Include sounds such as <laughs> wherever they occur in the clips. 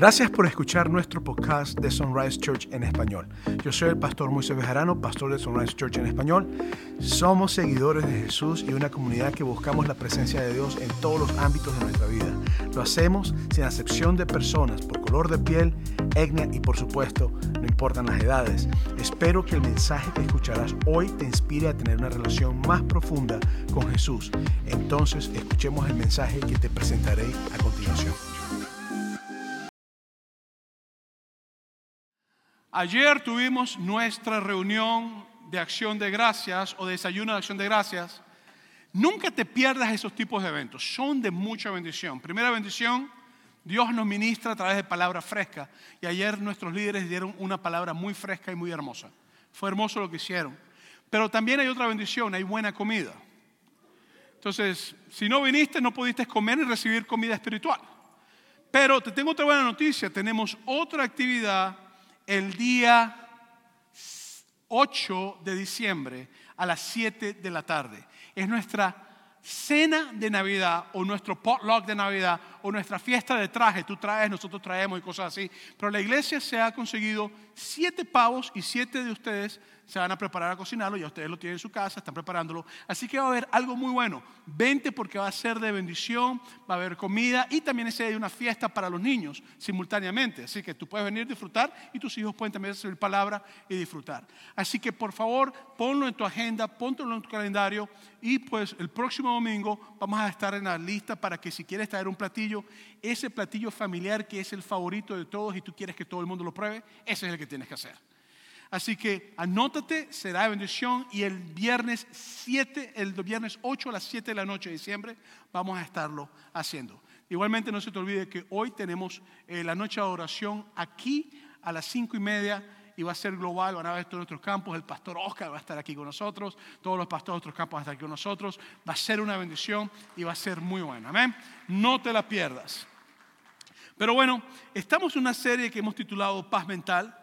Gracias por escuchar nuestro podcast de Sunrise Church en español. Yo soy el pastor Moisés Bejarano, pastor de Sunrise Church en español. Somos seguidores de Jesús y una comunidad que buscamos la presencia de Dios en todos los ámbitos de nuestra vida. Lo hacemos sin acepción de personas, por color de piel, etnia y por supuesto, no importan las edades. Espero que el mensaje que escucharás hoy te inspire a tener una relación más profunda con Jesús. Entonces, escuchemos el mensaje que te presentaré a continuación. Ayer tuvimos nuestra reunión de acción de gracias o desayuno de acción de gracias. Nunca te pierdas esos tipos de eventos, son de mucha bendición. Primera bendición, Dios nos ministra a través de palabra fresca. Y ayer nuestros líderes dieron una palabra muy fresca y muy hermosa. Fue hermoso lo que hicieron. Pero también hay otra bendición, hay buena comida. Entonces, si no viniste, no pudiste comer y recibir comida espiritual. Pero te tengo otra buena noticia, tenemos otra actividad el día 8 de diciembre a las 7 de la tarde. Es nuestra cena de Navidad o nuestro potluck de Navidad o nuestra fiesta de traje, tú traes, nosotros traemos y cosas así. Pero la iglesia se ha conseguido siete pavos y siete de ustedes se van a preparar a cocinarlo, ya ustedes lo tienen en su casa, están preparándolo. Así que va a haber algo muy bueno. Vente porque va a ser de bendición, va a haber comida y también ese hay una fiesta para los niños simultáneamente. Así que tú puedes venir a disfrutar y tus hijos pueden también recibir palabra y disfrutar. Así que por favor, ponlo en tu agenda, póntelo en tu calendario y pues el próximo domingo vamos a estar en la lista para que si quieres traer un platillo, ese platillo familiar que es el favorito de todos y tú quieres que todo el mundo lo pruebe, ese es el que tienes que hacer. Así que anótate, será de bendición. Y el viernes 7, el viernes 8 a las 7 de la noche de diciembre vamos a estarlo haciendo. Igualmente no se te olvide que hoy tenemos eh, la noche de oración aquí a las 5 y media y va a ser global, van a ver todos nuestros campos, el pastor Oscar va a estar aquí con nosotros, todos los pastores de otros campos van a estar aquí con nosotros, va a ser una bendición y va a ser muy buena, amén. No te la pierdas. Pero bueno, estamos en una serie que hemos titulado Paz Mental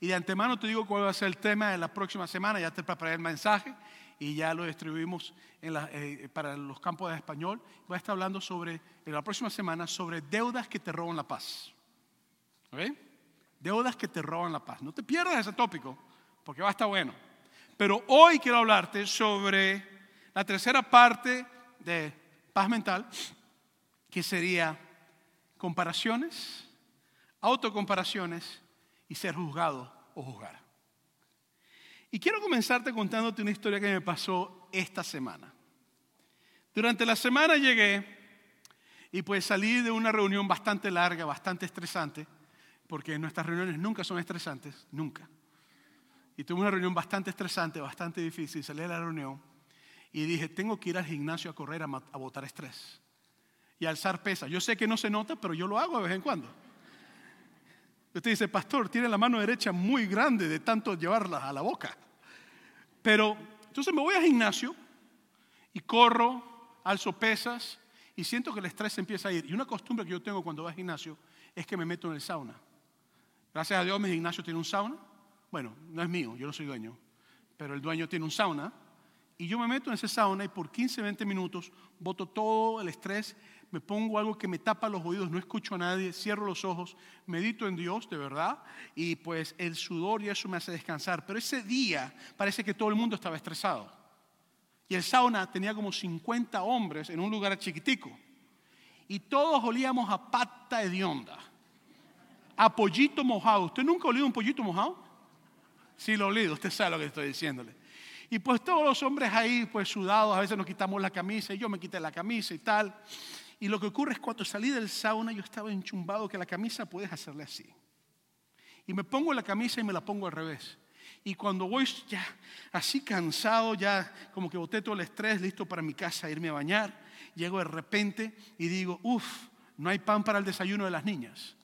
y de antemano te digo cuál va a ser el tema de la próxima semana. Ya te preparé el mensaje y ya lo distribuimos eh, para los campos de español. Voy a estar hablando sobre, en la próxima semana, sobre deudas que te roban la paz. ¿Ok? Deudas que te roban la paz. No te pierdas ese tópico, porque va a estar bueno. Pero hoy quiero hablarte sobre la tercera parte de paz mental, que sería comparaciones, autocomparaciones y ser juzgado o juzgar. Y quiero comenzarte contándote una historia que me pasó esta semana. Durante la semana llegué y pues salí de una reunión bastante larga, bastante estresante, porque nuestras reuniones nunca son estresantes, nunca. Y tuve una reunión bastante estresante, bastante difícil, salí de la reunión y dije, tengo que ir al gimnasio a correr a, a botar estrés y alzar pesas. Yo sé que no se nota, pero yo lo hago de vez en cuando. Usted dice, pastor, tiene la mano derecha muy grande de tanto llevarla a la boca. Pero entonces me voy al gimnasio y corro, alzo pesas y siento que el estrés empieza a ir. Y una costumbre que yo tengo cuando voy al gimnasio es que me meto en el sauna. Gracias a Dios mi gimnasio tiene un sauna. Bueno, no es mío, yo no soy dueño, pero el dueño tiene un sauna. Y yo me meto en ese sauna y por 15, 20 minutos boto todo el estrés me pongo algo que me tapa los oídos, no escucho a nadie, cierro los ojos, medito en Dios de verdad y pues el sudor y eso me hace descansar. Pero ese día parece que todo el mundo estaba estresado. Y el sauna tenía como 50 hombres en un lugar chiquitico. Y todos olíamos a pata hedionda, a pollito mojado. ¿Usted nunca ha olido un pollito mojado? Sí, lo olido, usted sabe lo que estoy diciéndole. Y pues todos los hombres ahí, pues sudados, a veces nos quitamos la camisa y yo me quité la camisa y tal. Y lo que ocurre es cuando salí del sauna yo estaba enchumbado que la camisa puedes hacerle así. Y me pongo la camisa y me la pongo al revés. Y cuando voy ya así cansado, ya como que boté todo el estrés, listo para mi casa, irme a bañar, llego de repente y digo, uff, no hay pan para el desayuno de las niñas.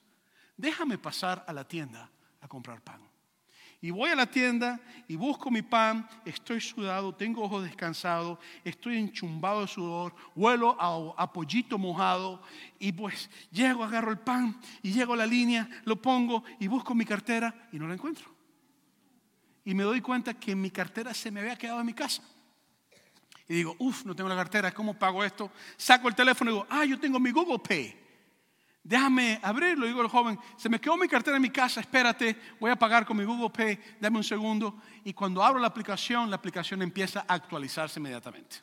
Déjame pasar a la tienda a comprar pan. Y voy a la tienda y busco mi pan, estoy sudado, tengo ojos descansados, estoy enchumbado de sudor, huelo a, pollito mojado y pues llego, agarro el pan y llego a la línea, lo pongo y busco mi cartera y no la encuentro. Y me doy cuenta que mi cartera se me había quedado en mi casa. Y digo, uff, no tengo la cartera, ¿cómo pago esto? Saco el teléfono y digo, ah, yo tengo mi Google Pay. Déjame abrirlo, digo el joven, se me quedó mi cartera en mi casa, espérate, voy a pagar con mi Google Pay, dame un segundo. Y cuando abro la aplicación, la aplicación empieza a actualizarse inmediatamente.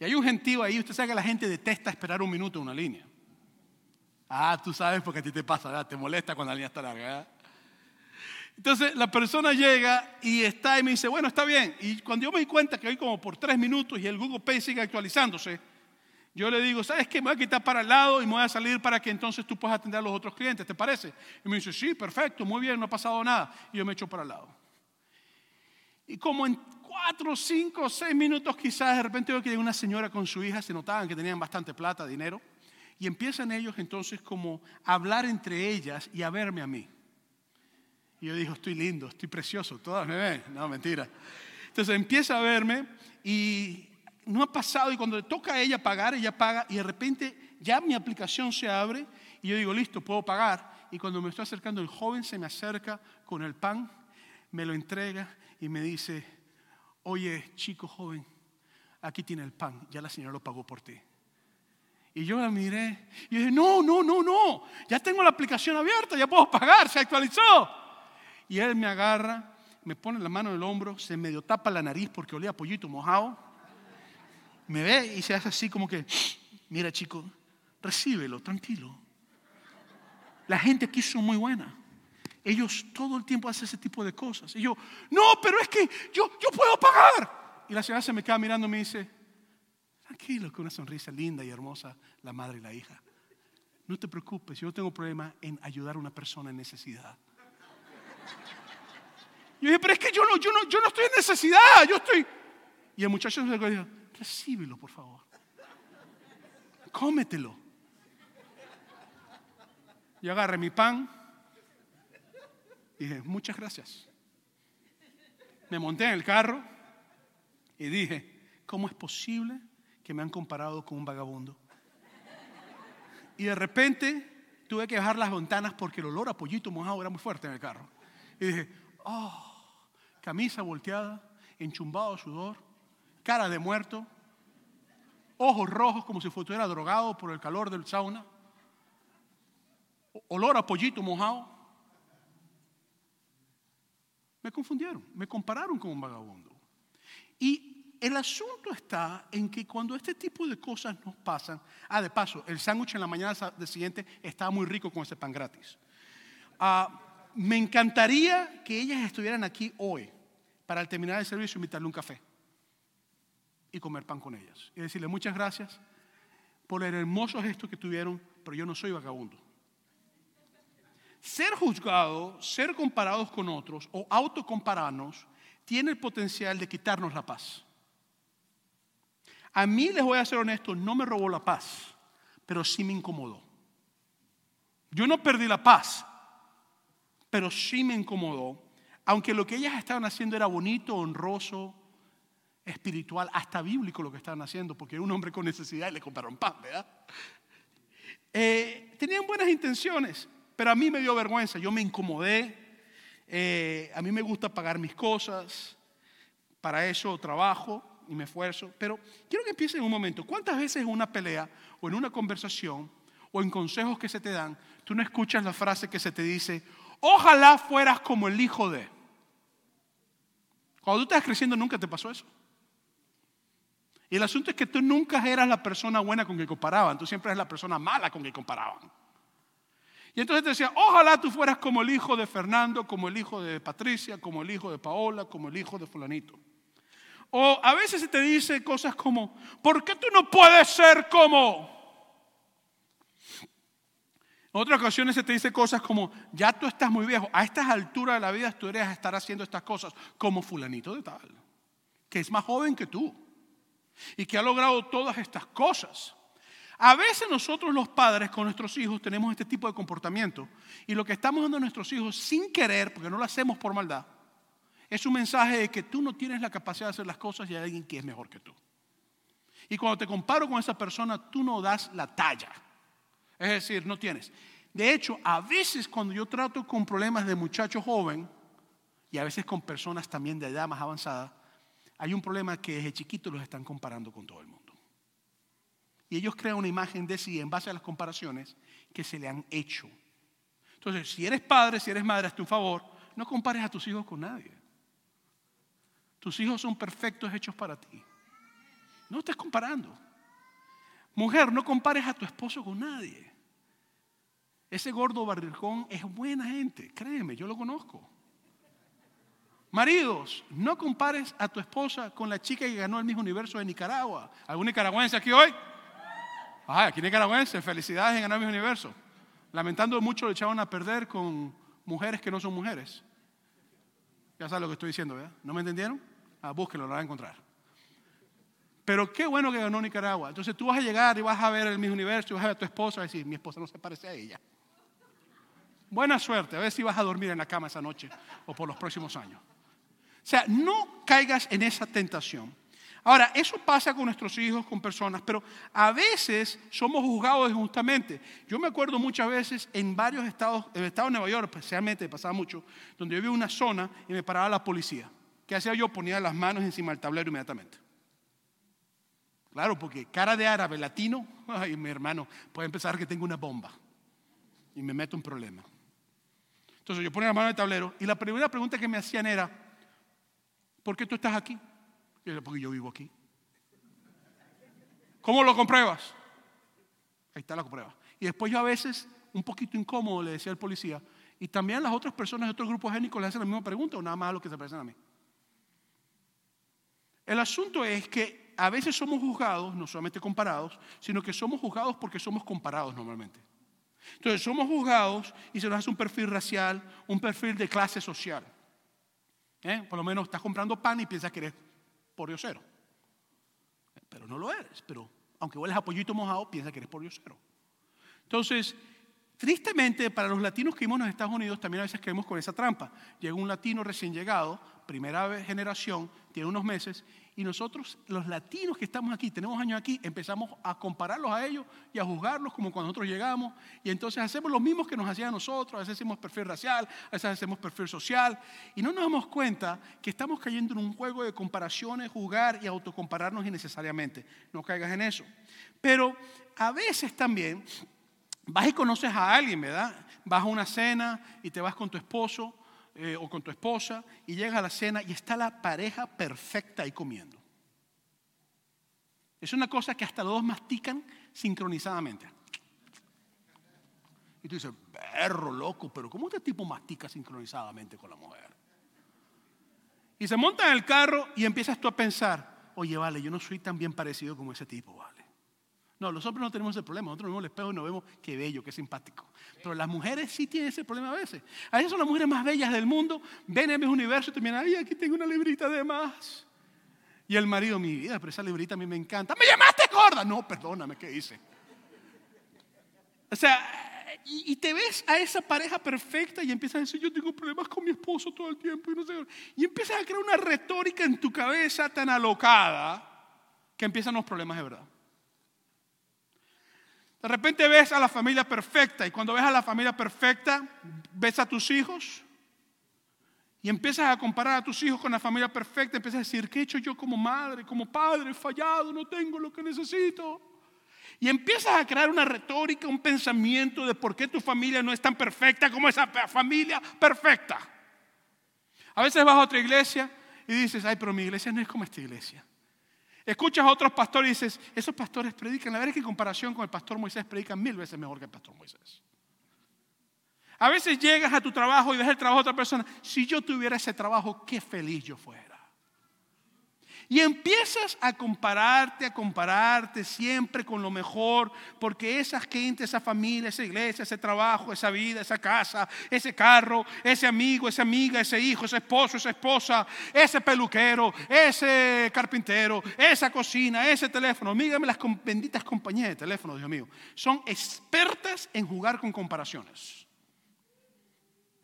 Y hay un gentío ahí, usted sabe que la gente detesta esperar un minuto en una línea. Ah, tú sabes porque a ti te pasa, ¿verdad? te molesta cuando la línea está larga. Entonces la persona llega y está y me dice, bueno, está bien. Y cuando yo me di cuenta que hay como por tres minutos y el Google Pay sigue actualizándose, yo le digo, ¿sabes qué? Me voy a quitar para el lado y me voy a salir para que entonces tú puedas atender a los otros clientes, ¿te parece? Y me dice, sí, perfecto, muy bien, no ha pasado nada. Y yo me echo para el lado. Y como en cuatro, cinco, seis minutos quizás, de repente veo que hay una señora con su hija, se notaban que tenían bastante plata, dinero, y empiezan ellos entonces como a hablar entre ellas y a verme a mí. Y yo digo, estoy lindo, estoy precioso, todas me ven. No, mentira. Entonces empieza a verme y no ha pasado y cuando le toca a ella pagar, ella paga y de repente ya mi aplicación se abre y yo digo, listo, puedo pagar. Y cuando me estoy acercando, el joven se me acerca con el pan, me lo entrega y me dice, oye, chico joven, aquí tiene el pan, ya la señora lo pagó por ti. Y yo la miré y dije, no, no, no, no, ya tengo la aplicación abierta, ya puedo pagar, se actualizó. Y él me agarra, me pone la mano en el hombro, se medio tapa la nariz porque olía pollito mojado. Me ve y se hace así como que, mira chico, recíbelo, tranquilo. La gente aquí son muy buena. Ellos todo el tiempo hacen ese tipo de cosas. Y yo, no, pero es que yo, yo puedo pagar. Y la señora se me queda mirando y me dice, tranquilo, con una sonrisa linda y hermosa, la madre y la hija. No te preocupes, yo no tengo problema en ayudar a una persona en necesidad. Yo dije, pero es que yo no, yo no, yo no estoy en necesidad, yo estoy. Y el muchacho se dijo, recíbelo, por favor. Cómetelo. Yo agarré mi pan y dije, muchas gracias. Me monté en el carro y dije, ¿cómo es posible que me han comparado con un vagabundo? Y de repente tuve que bajar las ventanas porque el olor a pollito mojado era muy fuerte en el carro. Y dije, oh, camisa volteada, enchumbado sudor, cara de muerto, ojos rojos como si fuera drogado por el calor del sauna, olor a pollito mojado. Me confundieron, me compararon con un vagabundo. Y el asunto está en que cuando este tipo de cosas nos pasan, ah, de paso, el sándwich en la mañana del siguiente estaba muy rico con ese pan gratis. Ah, me encantaría que ellas estuvieran aquí hoy para terminar el servicio invitarle un café y comer pan con ellas. Y decirle muchas gracias por el hermoso gesto que tuvieron, pero yo no soy vagabundo. Ser juzgado, ser comparados con otros o autocompararnos tiene el potencial de quitarnos la paz. A mí les voy a ser honesto, no me robó la paz, pero sí me incomodó. Yo no perdí la paz, pero sí me incomodó, aunque lo que ellas estaban haciendo era bonito, honroso, espiritual, hasta bíblico lo que estaban haciendo, porque un hombre con necesidad y le compraron pan, ¿verdad? Eh, tenían buenas intenciones, pero a mí me dio vergüenza, yo me incomodé, eh, a mí me gusta pagar mis cosas, para eso trabajo y me esfuerzo, pero quiero que empiecen un momento, ¿cuántas veces en una pelea o en una conversación o en consejos que se te dan, tú no escuchas la frase que se te dice, Ojalá fueras como el hijo de. Cuando tú estás creciendo nunca te pasó eso. Y el asunto es que tú nunca eras la persona buena con que comparaban, tú siempre eres la persona mala con que comparaban. Y entonces te decía, ojalá tú fueras como el hijo de Fernando, como el hijo de Patricia, como el hijo de Paola, como el hijo de fulanito. O a veces se te dice cosas como, ¿por qué tú no puedes ser como? En otras ocasiones se te dice cosas como, ya tú estás muy viejo, a estas alturas de la vida tú deberías estar haciendo estas cosas como fulanito de tal, que es más joven que tú y que ha logrado todas estas cosas. A veces nosotros los padres con nuestros hijos tenemos este tipo de comportamiento y lo que estamos dando a nuestros hijos sin querer, porque no lo hacemos por maldad, es un mensaje de que tú no tienes la capacidad de hacer las cosas y hay alguien que es mejor que tú. Y cuando te comparo con esa persona, tú no das la talla. Es decir, no tienes. De hecho, a veces cuando yo trato con problemas de muchacho joven, y a veces con personas también de edad más avanzada, hay un problema que desde chiquito los están comparando con todo el mundo. Y ellos crean una imagen de sí en base a las comparaciones que se le han hecho. Entonces, si eres padre, si eres madre, hazte un favor, no compares a tus hijos con nadie. Tus hijos son perfectos hechos para ti. No estés comparando. Mujer, no compares a tu esposo con nadie. Ese gordo barricón es buena gente, créeme, yo lo conozco. Maridos, no compares a tu esposa con la chica que ganó el mismo universo de Nicaragua. ¿Algún nicaragüense aquí hoy? Ah, aquí nicaragüense, felicidades en ganar el mismo universo. Lamentando mucho le echaban a perder con mujeres que no son mujeres. Ya sabes lo que estoy diciendo, ¿verdad? ¿No me entendieron? Ah, búsquenlo, lo van a encontrar. Pero qué bueno que ganó Nicaragua. Entonces tú vas a llegar y vas a ver el mismo universo y vas a ver a tu esposa y decir, mi esposa no se parece a ella. Buena suerte, a ver si vas a dormir en la cama esa noche o por los próximos años. Sea, no caigas en esa tentación. Ahora, eso pasa con nuestros hijos, con personas, pero a veces somos juzgados injustamente. Yo me acuerdo muchas veces en varios estados, en el estado de Nueva York especialmente, pasaba mucho, donde yo vi una zona y me paraba la policía. ¿Qué hacía yo? Ponía las manos encima del tablero inmediatamente. Claro, porque cara de árabe latino, <laughs> ay, mi hermano, puede pensar que tengo una bomba y me meto en problema. Entonces yo ponía la mano en el tablero y la primera pregunta que me hacían era, ¿por qué tú estás aquí? Porque yo vivo aquí. ¿Cómo lo compruebas? Ahí está la prueba. Y después yo a veces, un poquito incómodo, le decía al policía, y también las otras personas de otros grupos étnicos le hacen la misma pregunta o nada más a los que se parecen a mí. El asunto es que a veces somos juzgados, no solamente comparados, sino que somos juzgados porque somos comparados normalmente. Entonces somos juzgados y se nos hace un perfil racial, un perfil de clase social. ¿Eh? Por lo menos estás comprando pan y piensas que eres cero. Pero no lo eres. Pero aunque hueles a pollito mojado, piensas que eres cero. Entonces, tristemente, para los latinos que vivimos en Estados Unidos, también a veces caemos con esa trampa. Llega un latino recién llegado, primera generación, tiene unos meses, y nosotros, los latinos que estamos aquí, tenemos años aquí, empezamos a compararlos a ellos y a juzgarlos como cuando nosotros llegamos, y entonces hacemos lo mismo que nos hacían nosotros, a veces hacemos perfil racial, a veces hacemos perfil social, y no nos damos cuenta que estamos cayendo en un juego de comparaciones, juzgar y autocompararnos innecesariamente. No caigas en eso. Pero a veces también vas y conoces a alguien, ¿verdad? Vas a una cena y te vas con tu esposo eh, o con tu esposa y llegas a la cena y está la pareja perfecta ahí comiendo. Es una cosa que hasta los dos mastican sincronizadamente. Y tú dices, perro loco, pero ¿cómo este tipo mastica sincronizadamente con la mujer? Y se monta en el carro y empiezas tú a pensar, oye, vale, yo no soy tan bien parecido como ese tipo, vale. No, los hombres no tenemos ese problema. Nosotros vemos el espejo y nos vemos qué bello, qué simpático. Pero las mujeres sí tienen ese problema a veces. A veces son las mujeres más bellas del mundo, ven en mi universo y te miran, ay, aquí tengo una librita de más. Y el marido, mi vida, pero esa librita a mí me encanta. ¡Me llamaste gorda! No, perdóname, ¿qué hice? O sea, y, te ves a esa pareja perfecta y empiezas a decir, yo tengo problemas con mi esposo todo el tiempo y no sé. Y empiezas a crear una retórica en tu cabeza tan alocada que empiezan los problemas de verdad. De repente ves a la familia perfecta y cuando ves a la familia perfecta, ves a tus hijos y empiezas a comparar a tus hijos con la familia perfecta, empiezas a decir, ¿qué he hecho yo como madre, como padre? He fallado, no tengo lo que necesito. Y empiezas a crear una retórica, un pensamiento de por qué tu familia no es tan perfecta como esa familia perfecta. A veces vas a otra iglesia y dices, ay, pero mi iglesia no es como esta iglesia. Escuchas a otros pastores y dices, esos pastores predican. La verdad es que en comparación con el pastor Moisés predican mil veces mejor que el pastor Moisés. A veces llegas a tu trabajo y ves el trabajo de otra persona. Si yo tuviera ese trabajo, qué feliz yo fuera. Y empiezas a compararte, a compararte siempre con lo mejor, porque esa gente, esa familia, esa iglesia, ese trabajo, esa vida, esa casa, ese carro, ese amigo, esa amiga, ese hijo, ese esposo, esa esposa, ese peluquero, ese carpintero, esa cocina, ese teléfono. Mígame las benditas compañías de teléfono, Dios mío. Son expertas en jugar con comparaciones.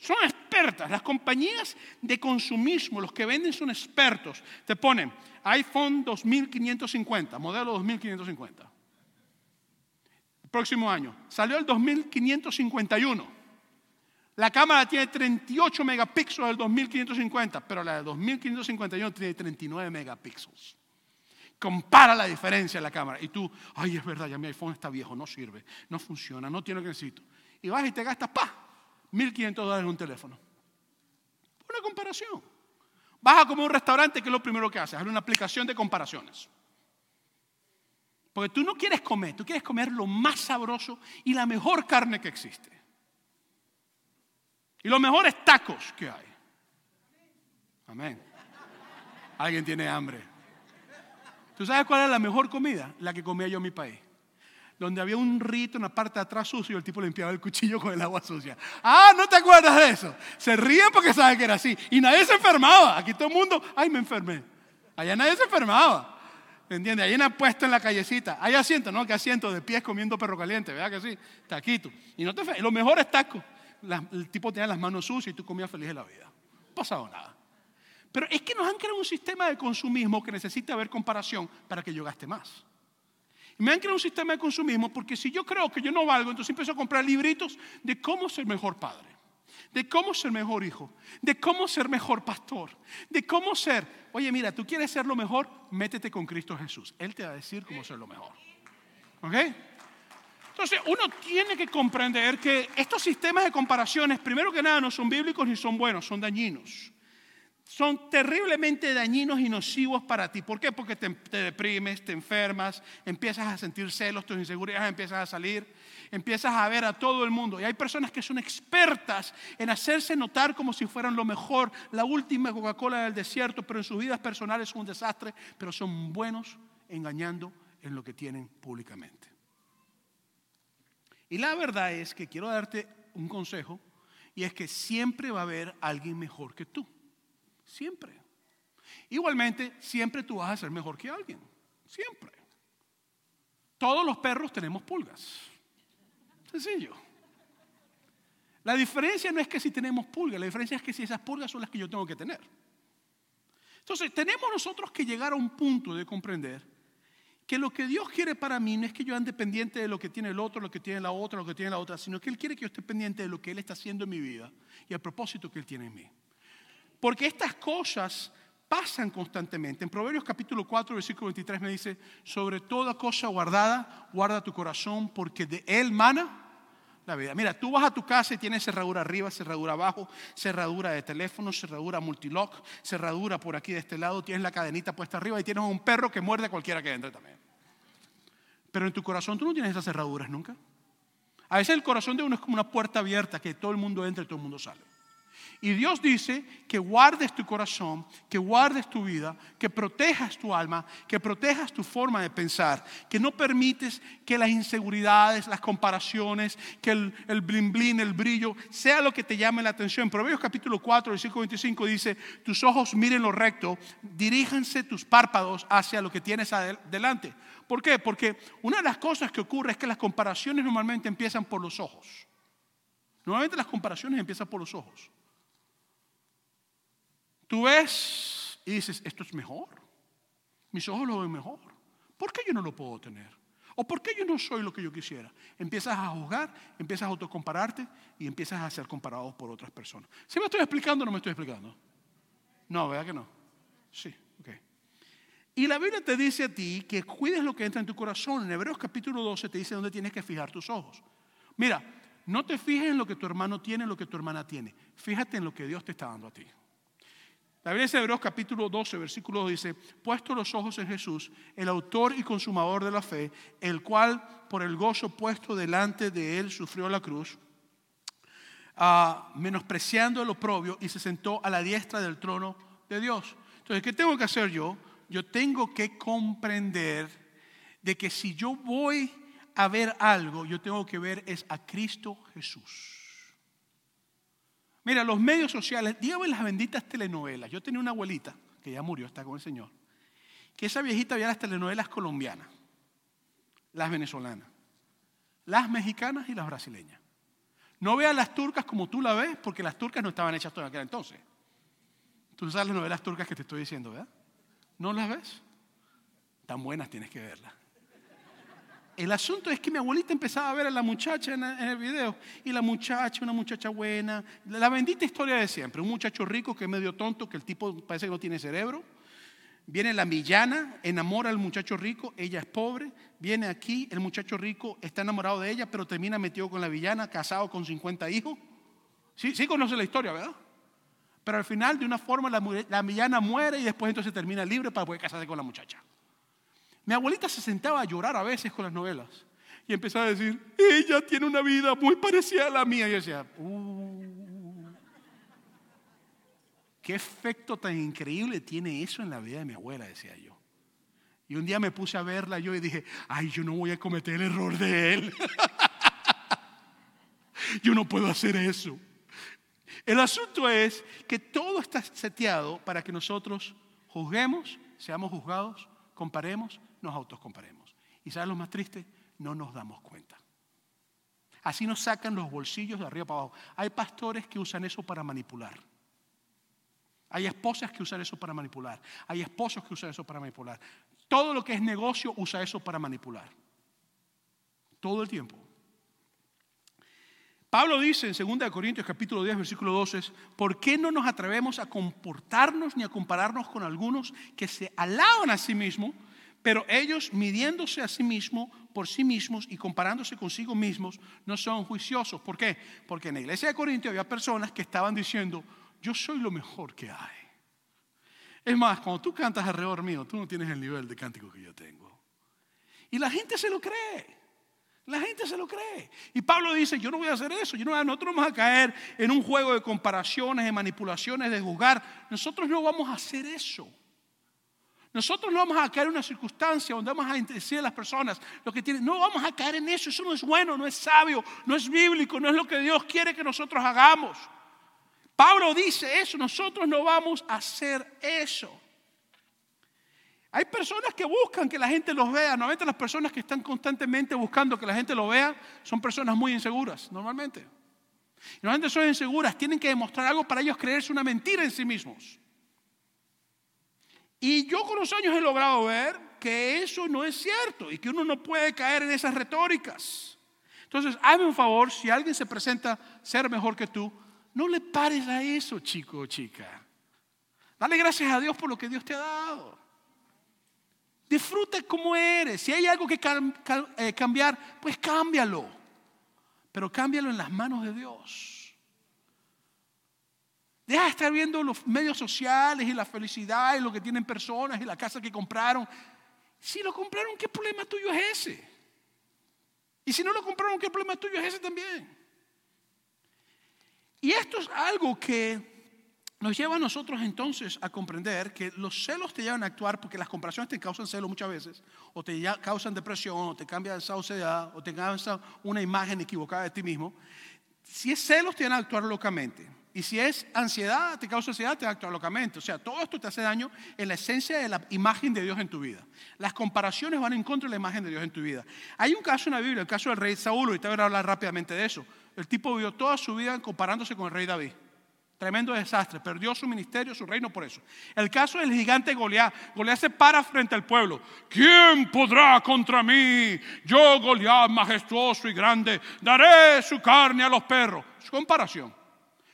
Son expertas. Las compañías de consumismo, los que venden son expertos. Te ponen iPhone 2550, modelo 2550. El próximo año. Salió el 2551. La cámara tiene 38 megapíxeles del 2550, pero la de 2551 tiene 39 megapíxeles. Compara la diferencia en la cámara. Y tú, ay, es verdad, ya mi iPhone está viejo, no sirve, no funciona, no tiene lo que necesito. Y vas y te gastas, pa, 1.500 dólares en un teléfono. Una comparación. Vas a comer un restaurante, que es lo primero que haces? Hacer una aplicación de comparaciones. Porque tú no quieres comer, tú quieres comer lo más sabroso y la mejor carne que existe. Y los mejores tacos que hay. Amén. Alguien tiene hambre. ¿Tú sabes cuál es la mejor comida? La que comía yo en mi país. Donde había un rito en la parte de atrás sucio y el tipo limpiaba el cuchillo con el agua sucia. Ah, ¿no te acuerdas de eso? Se ríen porque saben que era así. Y nadie se enfermaba. Aquí todo el mundo, ay, me enfermé. Allá nadie se enfermaba. ¿Me entiendes? Hay una puesta en la callecita. Hay asiento, ¿no? Que asiento de pies comiendo perro caliente, ¿verdad que sí? Taquito. Y no te Los mejores tacos. el tipo tenía las manos sucias y tú comías feliz de la vida. No pasaba nada. Pero es que nos han creado un sistema de consumismo que necesita haber comparación para que yo gaste más. Me han creado un sistema de consumismo porque si yo creo que yo no valgo, entonces empiezo a comprar libritos de cómo ser mejor padre, de cómo ser mejor hijo, de cómo ser mejor pastor, de cómo ser, oye mira, tú quieres ser lo mejor, métete con Cristo Jesús. Él te va a decir cómo ser lo mejor. ¿Ok? Entonces uno tiene que comprender que estos sistemas de comparaciones, primero que nada, no son bíblicos ni son buenos, son dañinos son terriblemente dañinos y nocivos para ti. ¿Por qué? Porque te, deprimes, te enfermas, empiezas a sentir celos, tus inseguridades empiezan a salir, empiezas a ver a todo el mundo. Y hay personas que son expertas en hacerse notar como si fueran lo mejor, la última Coca-Cola del desierto, pero en sus vidas personales son un desastre, pero son buenos engañando en lo que tienen públicamente. Y la verdad es que quiero darte un consejo, y es que siempre va a haber alguien mejor que tú. Siempre. Igualmente, siempre tú vas a ser mejor que alguien. Siempre. Todos los perros tenemos pulgas. Sencillo. La diferencia no es que si tenemos pulgas, la diferencia es que si esas pulgas son las que yo tengo que tener. Entonces, tenemos nosotros que llegar a un punto de comprender que lo que Dios quiere para mí no es que yo ande pendiente de lo que tiene el otro, lo que tiene la otra, lo que tiene la otra, sino que Él quiere que yo esté pendiente de lo que Él está haciendo en mi vida y el propósito que Él tiene en mí. Porque estas cosas pasan constantemente. En Proverbios capítulo 4, versículo 23 me dice, sobre toda cosa guardada, guarda tu corazón, porque de él mana la vida. Mira, tú vas a tu casa y tienes cerradura arriba, cerradura abajo, cerradura de teléfono, cerradura multilock, cerradura por aquí de este lado, tienes la cadenita puesta arriba y tienes un perro que muerde a cualquiera que entre también. Pero en tu corazón tú no tienes esas cerraduras nunca. A veces el corazón de uno es como una puerta abierta que todo el mundo entra y todo el mundo sale. Y Dios dice que guardes tu corazón, que guardes tu vida, que protejas tu alma, que protejas tu forma de pensar, que no permites que las inseguridades, las comparaciones, que el, el el brillo, sea lo que te llame la atención. Proverbios capítulo 4, versículo 25 dice, tus ojos miren lo recto, diríjanse tus párpados hacia lo que tienes adelante. ¿Por qué? Porque una de las cosas que ocurre es que las comparaciones normalmente empiezan por los ojos. Normalmente las comparaciones empiezan por los ojos. Tú ves y dices, esto es mejor. Mis ojos lo ven mejor. ¿Por qué yo no lo puedo tener? ¿O por qué yo no soy lo que yo quisiera? Empiezas a juzgar, empiezas a autocompararte y empiezas a ser comparado por otras personas. ¿Sí me estoy explicando o no me estoy explicando? No, ¿verdad que no? Sí, ok. Y la Biblia te dice a ti que cuides lo que entra en tu corazón. En Hebreos capítulo 12 te dice dónde tienes que fijar tus ojos. Mira, no te fijes en lo que tu hermano tiene, en lo que tu hermana tiene. Fíjate en lo que Dios te está dando a ti. La Biblia de Hebreos capítulo 12, versículo 2 dice, puesto los ojos en Jesús, el autor y consumador de la fe, el cual por el gozo puesto delante de él sufrió la cruz, ah, menospreciando el oprobio y se sentó a la diestra del trono de Dios. Entonces, ¿qué tengo que hacer yo? Yo tengo que comprender de que si yo voy a ver algo, yo tengo que ver es a Cristo Jesús. Mira, los medios sociales, dígame las benditas telenovelas. Yo tenía una abuelita, que ya murió, está con el Señor, que esa viejita veía las telenovelas colombianas, las venezolanas, las mexicanas y las brasileñas. No vea las turcas como tú la ves, porque las turcas no estaban hechas todavía en aquel entonces. Tú sabes las novelas turcas que te estoy diciendo, ¿verdad? ¿No las ves? Tan buenas tienes que verlas. El asunto es que mi abuelita empezaba a ver a la muchacha en el video y la muchacha, una muchacha buena, la bendita historia de siempre, un muchacho rico que es medio tonto, que el tipo parece que no tiene cerebro, Viene la millana, enamora al muchacho rico, ella es pobre, viene aquí, el muchacho rico está enamorado de ella, pero termina metido con la villana, casado con 50 hijos. Sí, sí conoce la historia, ¿verdad? Pero al final, de una forma, la, la villana muere y después entonces termina libre para poder casarse con la muchacha. Mi abuelita se sentaba a llorar a veces con las novelas y empezaba a decir, ella tiene una vida muy parecida a la mía. Y yo decía, uh, qué efecto tan increíble tiene eso en la vida de mi abuela, decía yo. Y un día me puse a verla yo y dije, ay, yo no voy a cometer el error de él. <laughs> yo no puedo hacer eso. El asunto es que todo está seteado para que nosotros juzguemos, seamos juzgados, comparemos, nos autocomparemos. ¿Y sabes lo más triste? No nos damos cuenta. Así nos sacan los bolsillos de arriba para abajo. Hay pastores que usan eso para manipular. Hay esposas que usan eso para manipular. Hay esposos que usan eso para manipular. Todo lo que es negocio usa eso para manipular. Todo el tiempo. Pablo dice en 2 Corintios capítulo 10 versículo 12, ¿por qué no nos atrevemos a comportarnos ni a compararnos con algunos que se alaban a sí mismos, pero ellos midiéndose a sí mismos por sí mismos y comparándose consigo mismos no son juiciosos? ¿Por qué? Porque en la iglesia de Corintios había personas que estaban diciendo, yo soy lo mejor que hay. Es más, cuando tú cantas alrededor mío, tú no tienes el nivel de cántico que yo tengo. Y la gente se lo cree. La gente se lo cree. Y Pablo dice, yo no voy a hacer eso. Yo no, nosotros vamos a caer en un juego de comparaciones, de manipulaciones, de juzgar. Nosotros no vamos a hacer eso. Nosotros no vamos a caer en una circunstancia donde vamos a decir a las personas lo que tienen. No vamos a caer en eso. Eso no es bueno, no es sabio, no es bíblico, no es lo que Dios quiere que nosotros hagamos. Pablo dice eso. Nosotros no vamos a hacer eso. Hay personas que buscan que la gente los vea. Normalmente las personas que están constantemente buscando que la gente lo vea son personas muy inseguras, normalmente. Normalmente son inseguras, tienen que demostrar algo para ellos creerse una mentira en sí mismos. Y yo con los años he logrado ver que eso no es cierto y que uno no puede caer en esas retóricas. Entonces, hazme un favor, si alguien se presenta ser mejor que tú, no le pares a eso, chico o chica. Dale gracias a Dios por lo que Dios te ha dado. Disfruta como eres. Si hay algo que eh, cambiar, pues cámbialo. Pero cámbialo en las manos de Dios. Deja de estar viendo los medios sociales y la felicidad y lo que tienen personas y la casa que compraron. Si lo compraron, ¿qué problema tuyo es ese? Y si no lo compraron, ¿qué problema tuyo es ese también? Y esto es algo que nos lleva a nosotros entonces a comprender que los celos te llevan a actuar porque las comparaciones te causan celo muchas veces, o te causan depresión, o te cambian esa sociedad, o te causan una imagen equivocada de ti mismo. Si es celos, te van a actuar locamente. Y si es ansiedad, te causa ansiedad, te va a actuar locamente. O sea, todo esto te hace daño en la esencia de la imagen de Dios en tu vida. Las comparaciones van en contra de la imagen de Dios en tu vida. Hay un caso en la Biblia, el caso del rey Saúl, y te voy a hablar rápidamente de eso. El tipo vivió toda su vida comparándose con el rey David. Tremendo desastre. Perdió su ministerio, su reino por eso. El caso del gigante Goliat. Goliat se para frente al pueblo. ¿Quién podrá contra mí? Yo, Goliat, majestuoso y grande, daré su carne a los perros. Su comparación.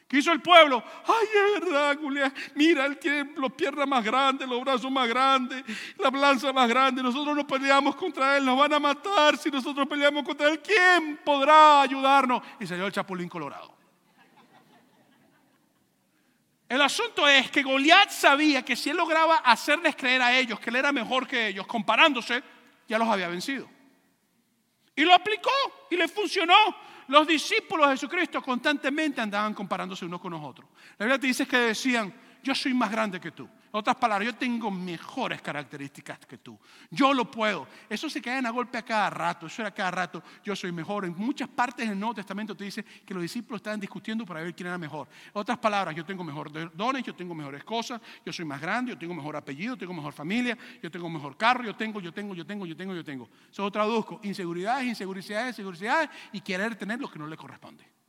¿Qué hizo el pueblo? Ay, es verdad, Goliat. Mira, él tiene los piernas más grandes, los brazos más grandes, la lanza más grande. Nosotros no peleamos contra él, nos van a matar si nosotros peleamos contra él. ¿Quién podrá ayudarnos? Y salió el chapulín colorado. El asunto es que Goliat sabía que si él lograba hacerles creer a ellos que él era mejor que ellos, comparándose, ya los había vencido. Y lo aplicó y le funcionó. Los discípulos de Jesucristo constantemente andaban comparándose unos con los otros. La Biblia te dice que decían, yo soy más grande que tú otras palabras, yo tengo mejores características que tú. Yo lo puedo. Eso se cae a golpe a cada rato. Eso era cada rato. Yo soy mejor. En muchas partes del Nuevo Testamento te dice que los discípulos estaban discutiendo para ver quién era mejor. otras palabras, yo tengo mejores dones, yo tengo mejores cosas, yo soy más grande, yo tengo mejor apellido, tengo mejor familia, yo tengo mejor carro, yo tengo, yo tengo, yo tengo, yo tengo, yo tengo. Eso traduzco. Inseguridades, inseguridades, inseguridades y querer tener lo que no le corresponde.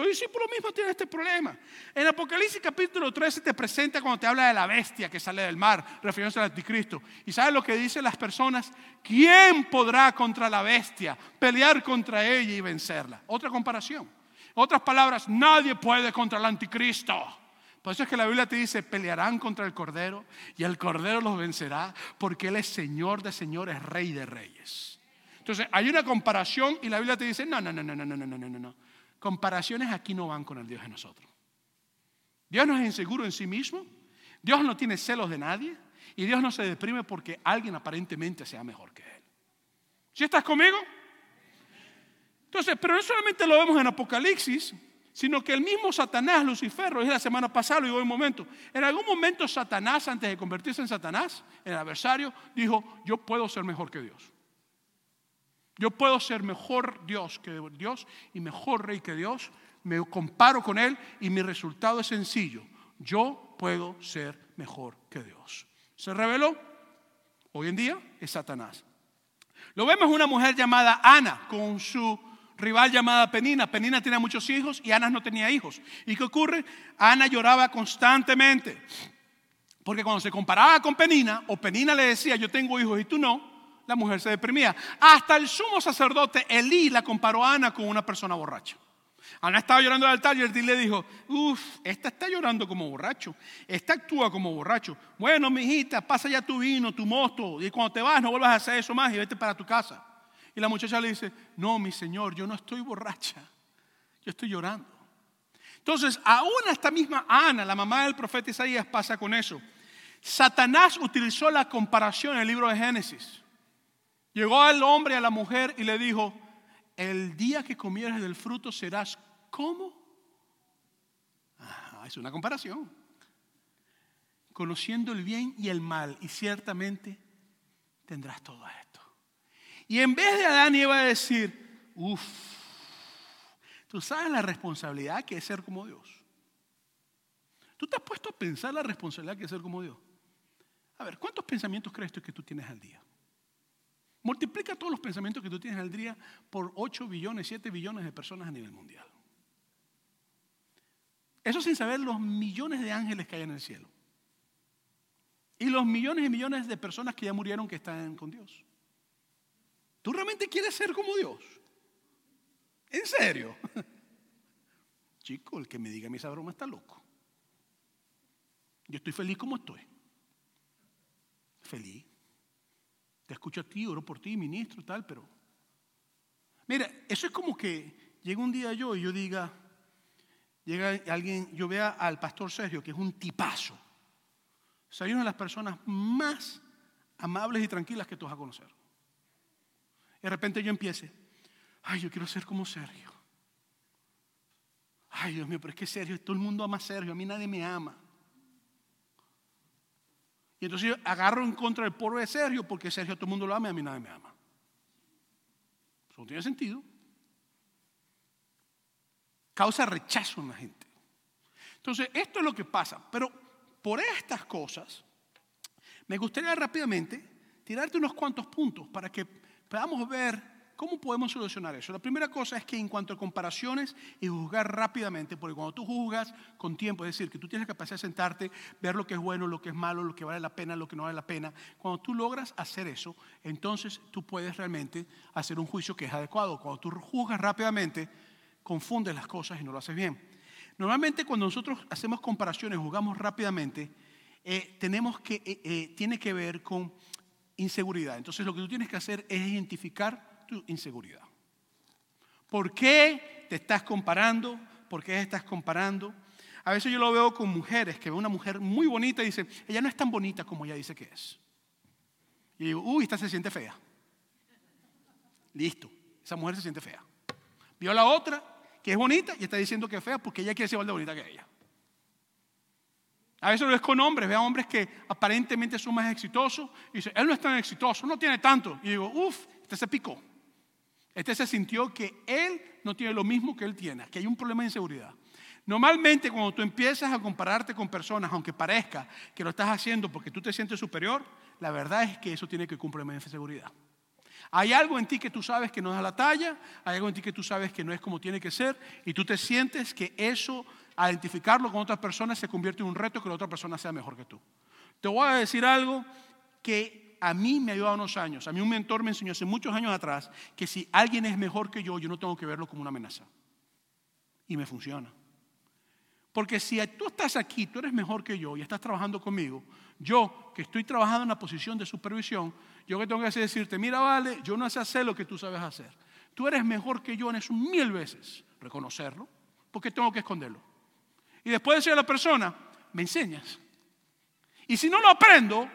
Los discípulos mismos tienen este problema. En Apocalipsis capítulo 13 te presenta cuando te habla de la bestia que sale del mar, refiriéndose al anticristo. Y sabes lo que dicen las personas, ¿quién podrá contra la bestia pelear contra ella y vencerla? Otra comparación. Otras palabras, nadie puede contra el anticristo. Por eso es que la Biblia te dice, pelearán contra el Cordero y el Cordero los vencerá porque Él es Señor de señores, Rey de reyes. Entonces hay una comparación y la Biblia te dice, no, no, no, no, no, no, no, no, no. Comparaciones aquí no van con el Dios de nosotros. Dios no es inseguro en sí mismo, Dios no tiene celos de nadie y Dios no se deprime porque alguien aparentemente sea mejor que Él. ¿Sí estás conmigo? Entonces, pero no solamente lo vemos en Apocalipsis, sino que el mismo Satanás, Lucifer, lo dije la semana pasada, lo digo en un momento, en algún momento Satanás, antes de convertirse en Satanás, el adversario, dijo, yo puedo ser mejor que Dios. Yo puedo ser mejor Dios que Dios y mejor rey que Dios. Me comparo con Él y mi resultado es sencillo. Yo puedo ser mejor que Dios. Se reveló. Hoy en día es Satanás. Lo vemos una mujer llamada Ana con su rival llamada Penina. Penina tenía muchos hijos y Ana no tenía hijos. ¿Y qué ocurre? Ana lloraba constantemente. Porque cuando se comparaba con Penina, o Penina le decía, yo tengo hijos y tú no, la mujer se deprimía. Hasta el sumo sacerdote Elí la comparó a Ana con una persona borracha. Ana estaba llorando al altar y el le dijo, uff, esta está llorando como borracho, esta actúa como borracho. Bueno, mi hijita, pasa ya tu vino, tu mosto, y cuando te vas no vuelvas a hacer eso más y vete para tu casa. Y la muchacha le dice, no, mi señor, yo no estoy borracha, yo estoy llorando. Entonces, aún esta misma Ana, la mamá del profeta Isaías, pasa con eso. Satanás utilizó la comparación en el libro de Génesis. Llegó al hombre a la mujer y le dijo, el día que comieras del fruto serás como. es una comparación. Conociendo el bien y el mal y ciertamente tendrás todo esto. Y en vez de Adán iba a decir, uff, tú sabes la responsabilidad que es ser como Dios. ¿Tú te has puesto a pensar la responsabilidad que es ser como Dios? A ver, ¿cuántos pensamientos crees tú que tú tienes al día? Multiplica todos los pensamientos que tú tienes al día por 8 billones, 7 billones de personas a nivel mundial. Eso sin saber los millones de ángeles que hay en el cielo. Y los millones y millones de personas que ya murieron que están con Dios. ¿Tú realmente quieres ser como Dios? ¿En serio? <laughs> Chico, el que me diga esa broma está loco. Yo estoy feliz como estoy. Feliz. Te escucho a ti, oro por ti, ministro, tal, pero... Mira, eso es como que llega un día yo y yo diga, llega alguien, yo vea al pastor Sergio, que es un tipazo. O una de las personas más amables y tranquilas que tú vas a conocer. Y de repente yo empiece, ay, yo quiero ser como Sergio. Ay, Dios mío, pero es que Sergio, todo el mundo ama a Sergio, a mí nadie me ama. Y entonces yo agarro en contra del pueblo de Sergio porque Sergio todo el mundo lo ama y a mí nadie me ama. Eso no tiene sentido. Causa rechazo en la gente. Entonces, esto es lo que pasa. Pero por estas cosas, me gustaría rápidamente tirarte unos cuantos puntos para que podamos ver ¿Cómo podemos solucionar eso? La primera cosa es que en cuanto a comparaciones y juzgar rápidamente, porque cuando tú juzgas con tiempo, es decir, que tú tienes la capacidad de sentarte, ver lo que es bueno, lo que es malo, lo que vale la pena, lo que no vale la pena, cuando tú logras hacer eso, entonces tú puedes realmente hacer un juicio que es adecuado. Cuando tú juzgas rápidamente, confundes las cosas y no lo haces bien. Normalmente cuando nosotros hacemos comparaciones, juzgamos rápidamente, eh, tenemos que, eh, eh, tiene que ver con inseguridad. Entonces lo que tú tienes que hacer es identificar inseguridad. ¿Por qué te estás comparando? ¿Por qué estás comparando? A veces yo lo veo con mujeres, que ve una mujer muy bonita y dice, ella no es tan bonita como ella dice que es. Y digo, uy, esta se siente fea. Listo, esa mujer se siente fea. Vio a la otra, que es bonita, y está diciendo que es fea porque ella quiere ser igual de bonita que ella. A veces lo ves con hombres, ve a hombres que aparentemente son más exitosos y dice, él no es tan exitoso, no tiene tanto. Y digo, uff, este se picó. Este se sintió que él no tiene lo mismo que él tiene, que hay un problema de inseguridad. Normalmente cuando tú empiezas a compararte con personas, aunque parezca que lo estás haciendo porque tú te sientes superior, la verdad es que eso tiene que cumplir de seguridad. Hay algo en ti que tú sabes que no da la talla, hay algo en ti que tú sabes que no es como tiene que ser, y tú te sientes que eso, identificarlo con otras personas, se convierte en un reto que la otra persona sea mejor que tú. Te voy a decir algo que a mí me ha ayudado unos años. A mí un mentor me enseñó hace muchos años atrás que si alguien es mejor que yo, yo no tengo que verlo como una amenaza. Y me funciona. Porque si tú estás aquí, tú eres mejor que yo y estás trabajando conmigo, yo que estoy trabajando en una posición de supervisión, yo que tengo que decirte, mira, vale, yo no sé hacer lo que tú sabes hacer. Tú eres mejor que yo en eso mil veces. Reconocerlo, porque tengo que esconderlo. Y después decir a la persona, me enseñas. Y si no lo aprendo,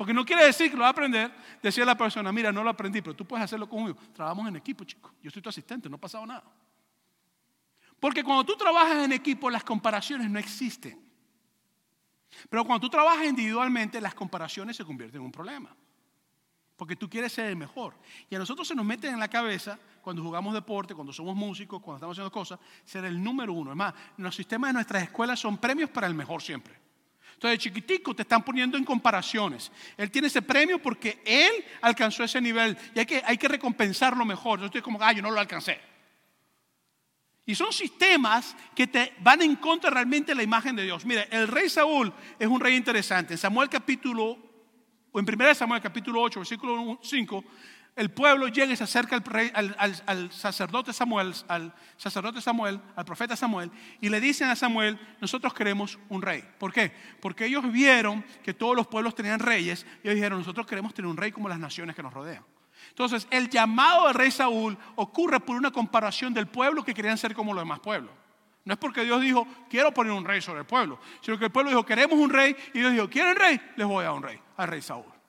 porque no quiere decir que lo va a aprender, decía la persona, mira, no lo aprendí, pero tú puedes hacerlo conmigo. Trabajamos en equipo, chico. Yo soy tu asistente, no ha pasado nada. Porque cuando tú trabajas en equipo, las comparaciones no existen. Pero cuando tú trabajas individualmente, las comparaciones se convierten en un problema. Porque tú quieres ser el mejor. Y a nosotros se nos mete en la cabeza, cuando jugamos deporte, cuando somos músicos, cuando estamos haciendo cosas, ser el número uno. Es más, los sistemas de nuestras escuelas son premios para el mejor siempre. Entonces, chiquitico, te están poniendo en comparaciones. Él tiene ese premio porque él alcanzó ese nivel y hay que, hay que recompensarlo mejor. Yo estoy como, ah, yo no lo alcancé. Y son sistemas que te van en contra realmente de la imagen de Dios. Mire, el rey Saúl es un rey interesante. En Samuel capítulo, o en 1 Samuel capítulo 8, versículo 5, el pueblo llega y se acerca al, rey, al, sacerdote Samuel, al sacerdote Samuel, al profeta Samuel, y le dicen a Samuel, nosotros queremos un rey. ¿Por qué? Porque ellos vieron que todos los pueblos tenían reyes, y ellos dijeron, nosotros queremos tener un rey como las naciones que nos rodean. Entonces, el llamado del rey Saúl ocurre por una comparación del pueblo que querían ser como los demás pueblos. No es porque Dios dijo, quiero poner un rey sobre el pueblo, sino que el pueblo dijo, queremos un rey, y Dios dijo, ¿quieren rey? Les voy a un rey, al rey Saúl.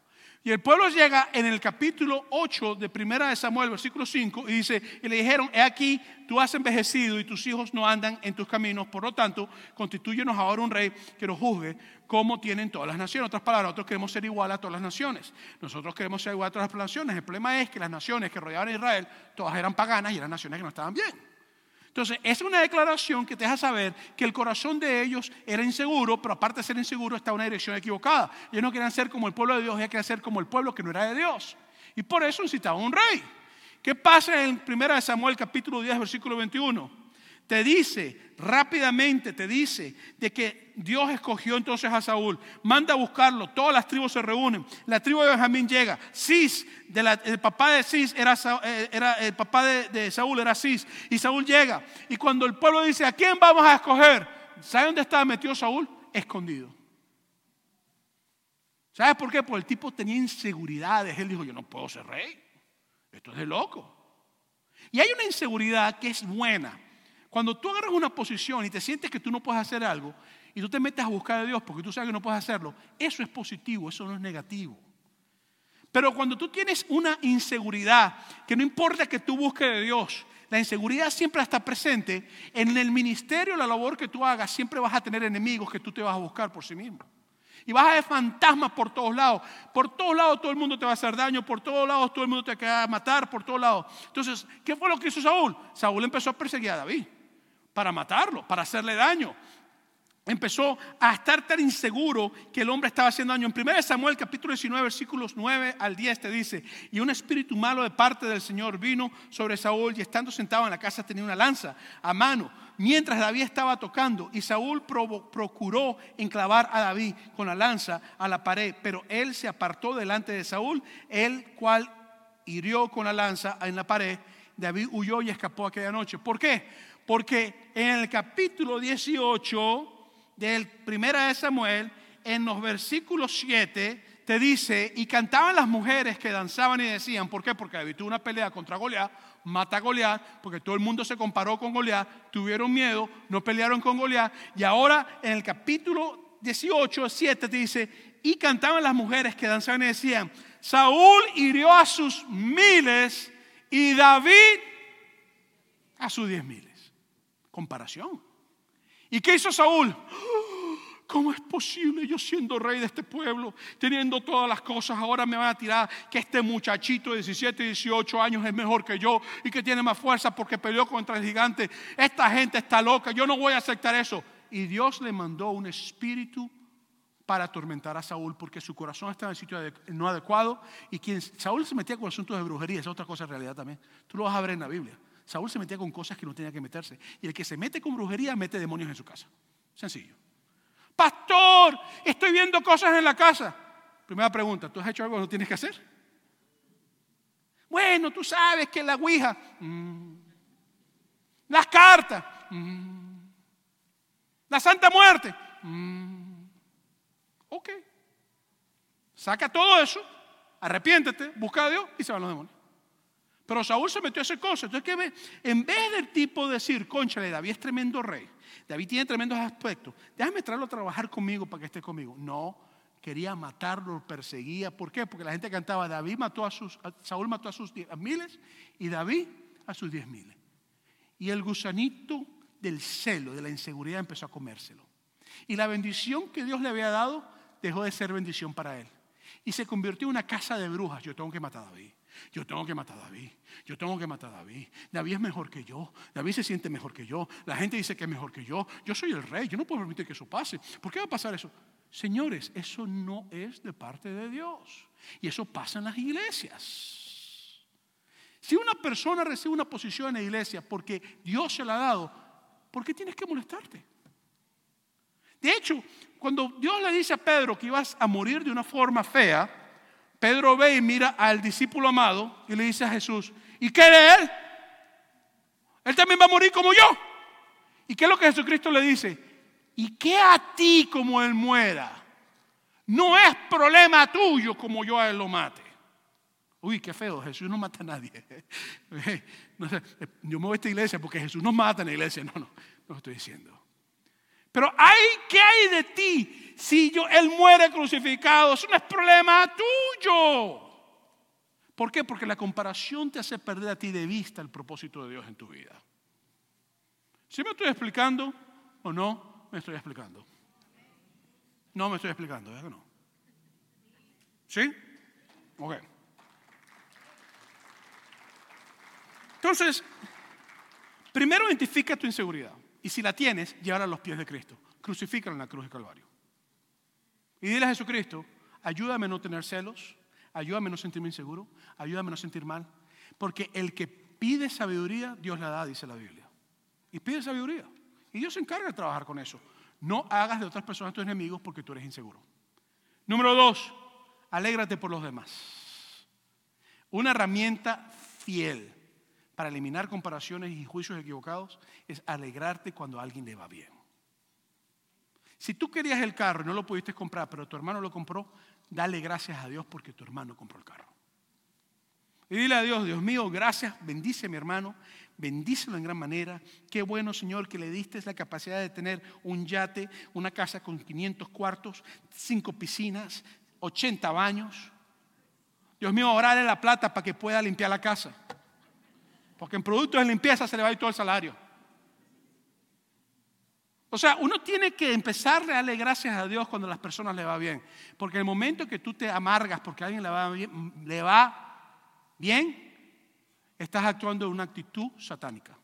Y el pueblo llega en el capítulo 8 de Primera de Samuel, versículo 5, y dice, y le dijeron, he aquí, tú has envejecido y tus hijos no andan en tus caminos, por lo tanto, constituyenos ahora un rey que nos juzgue como tienen todas las naciones. En otras palabras, nosotros queremos ser igual a todas las naciones. Nosotros queremos ser igual a todas las naciones. El problema es que las naciones que rodeaban a Israel, todas eran paganas y eran naciones que no estaban bien. Entonces, es una declaración que te deja saber que el corazón de ellos era inseguro, pero aparte de ser inseguro, está en una dirección equivocada. Ellos no querían ser como el pueblo de Dios, ellos querían ser como el pueblo que no era de Dios. Y por eso necesitaban un rey. ¿Qué pasa en 1 Samuel capítulo 10, versículo 21? Te dice rápidamente, te dice de que Dios escogió entonces a Saúl, manda a buscarlo, todas las tribus se reúnen, la tribu de Benjamín llega, Cis, el papá de Cis era, eh, era el papá de, Saúl era Cis, y Saúl llega, y cuando el pueblo dice, ¿a quién vamos a escoger? ¿Sabe dónde estaba metido Saúl? Escondido. ¿Sabes por qué? Porque el tipo tenía inseguridades. Él dijo, yo no puedo ser rey. Esto es de loco. Y hay una inseguridad que es buena. Cuando tú agarras una posición y te sientes que tú no puedes hacer algo y tú te metes a buscar a Dios porque tú sabes que no puedes hacerlo, eso es positivo, eso no es negativo. Pero cuando tú tienes una inseguridad, que no importa que tú busques de Dios, la inseguridad siempre está presente, en el ministerio, la labor que tú hagas, siempre vas a tener enemigos que tú te vas a buscar por sí mismo. Y vas a ver fantasmas por todos lados. Por todos lados todo el mundo te va a hacer daño, por todos lados todo el mundo te va a matar, por todos lados. Entonces, ¿qué fue lo que hizo Saúl? Saúl empezó a perseguir a David para matarlo, para hacerle daño. Empezó a estar tan inseguro que el hombre estaba haciendo daño. En 1 Samuel capítulo 19 versículos 9 al 10 te dice, y un espíritu malo de parte del Señor vino sobre Saúl y estando sentado en la casa tenía una lanza a mano, mientras David estaba tocando y Saúl procuró enclavar a David con la lanza a la pared, pero él se apartó delante de Saúl, el cual hirió con la lanza en la pared. David huyó y escapó aquella noche. ¿Por qué? Porque en el capítulo 18 del primera de Samuel, en los versículos 7, te dice, y cantaban las mujeres que danzaban y decían, ¿por qué? Porque tuvo una pelea contra Goliat, mata a Goliat, porque todo el mundo se comparó con Goliat, tuvieron miedo, no pelearon con Goliat, y ahora en el capítulo 18, 7 te dice, y cantaban las mujeres que danzaban y decían, Saúl hirió a sus miles y David a sus diez miles. Comparación. ¿Y qué hizo Saúl? ¿Cómo es posible yo siendo rey de este pueblo, teniendo todas las cosas, ahora me van a tirar que este muchachito de 17, 18 años es mejor que yo y que tiene más fuerza porque peleó contra el gigante? Esta gente está loca, yo no voy a aceptar eso. Y Dios le mandó un espíritu para atormentar a Saúl porque su corazón estaba en el sitio no adecuado y quien Saúl se metía con asuntos de brujería, es otra cosa en realidad también. Tú lo vas a ver en la Biblia. Saúl se metía con cosas que no tenía que meterse. Y el que se mete con brujería mete demonios en su casa. Sencillo. Pastor, estoy viendo cosas en la casa. Primera pregunta, ¿tú has hecho algo que no tienes que hacer? Bueno, tú sabes que la Ouija, mm. las cartas, mm. La Santa Muerte. Mm, ok. Saca todo eso, arrepiéntete, busca a Dios y se van los demonios. Pero Saúl se metió a esa cosa. Entonces. En vez del tipo decir, conchale, David es tremendo rey, David tiene tremendos aspectos, déjame traerlo a trabajar conmigo para que esté conmigo. No, quería matarlo, lo perseguía. ¿Por qué? Porque la gente cantaba, David mató a sus, Saúl mató a sus diez miles y David a sus diez miles. Y el gusanito del celo, de la inseguridad empezó a comérselo. Y la bendición que Dios le había dado dejó de ser bendición para él. Y se convirtió en una casa de brujas. Yo tengo que matar a David. Yo tengo que matar a David. Yo tengo que matar a David. David es mejor que yo. David se siente mejor que yo. La gente dice que es mejor que yo. Yo soy el rey. Yo no puedo permitir que eso pase. ¿Por qué va a pasar eso? Señores, eso no es de parte de Dios. Y eso pasa en las iglesias. Si una persona recibe una posición en la iglesia porque Dios se la ha dado, ¿por qué tienes que molestarte? De hecho, cuando Dios le dice a Pedro que ibas a morir de una forma fea, Pedro ve y mira al discípulo amado y le dice a Jesús, ¿y qué de él? Él también va a morir como yo. ¿Y qué es lo que Jesucristo le dice? ¿Y qué a ti como él muera? No es problema tuyo como yo a él lo mate. Uy, qué feo, Jesús no mata a nadie. <laughs> yo me voy a esta iglesia porque Jesús no mata en la iglesia. No, no, no lo estoy diciendo. Pero hay, ¿qué hay de ti si yo, Él muere crucificado? Eso no es problema tuyo. ¿Por qué? Porque la comparación te hace perder a ti de vista el propósito de Dios en tu vida. ¿Sí me estoy explicando o no me estoy explicando? No me estoy explicando, ¿verdad que no? ¿Sí? Ok. Entonces, primero identifica tu inseguridad. Y si la tienes, llévala a los pies de Cristo. Crucifícala en la cruz de Calvario. Y dile a Jesucristo, ayúdame a no tener celos, ayúdame a no sentirme inseguro, ayúdame a no sentir mal. Porque el que pide sabiduría, Dios la da, dice la Biblia. Y pide sabiduría. Y Dios se encarga de trabajar con eso. No hagas de otras personas tus enemigos porque tú eres inseguro. Número dos, alégrate por los demás. Una herramienta fiel para eliminar comparaciones y juicios equivocados es alegrarte cuando a alguien le va bien. Si tú querías el carro y no lo pudiste comprar, pero tu hermano lo compró, dale gracias a Dios porque tu hermano compró el carro. Y dile a Dios, Dios mío, gracias, bendice a mi hermano, bendícelo en gran manera. Qué bueno, Señor, que le diste la capacidad de tener un yate, una casa con 500 cuartos, cinco piscinas, 80 baños. Dios mío, orale la plata para que pueda limpiar la casa. Porque en productos de limpieza se le va a ir todo el salario. O sea, uno tiene que empezar a darle gracias a Dios cuando a las personas le va bien. Porque el momento que tú te amargas porque a alguien le va bien, le va bien estás actuando en una actitud satánica.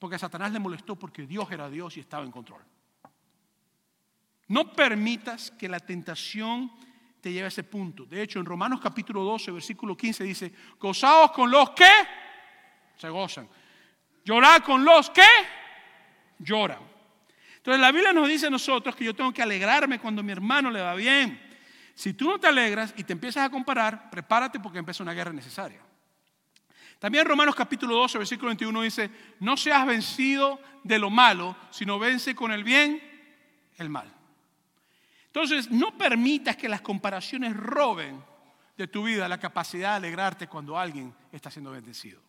Porque a Satanás le molestó porque Dios era Dios y estaba en control. No permitas que la tentación te lleve a ese punto. De hecho, en Romanos capítulo 12, versículo 15 dice, gozaos con los que se gozan. Llorar con los que lloran. Entonces la Biblia nos dice a nosotros que yo tengo que alegrarme cuando mi hermano le va bien. Si tú no te alegras y te empiezas a comparar, prepárate porque empieza una guerra necesaria. También Romanos capítulo 12, versículo 21 dice, no seas vencido de lo malo, sino vence con el bien el mal. Entonces, no permitas que las comparaciones roben de tu vida la capacidad de alegrarte cuando alguien está siendo bendecido.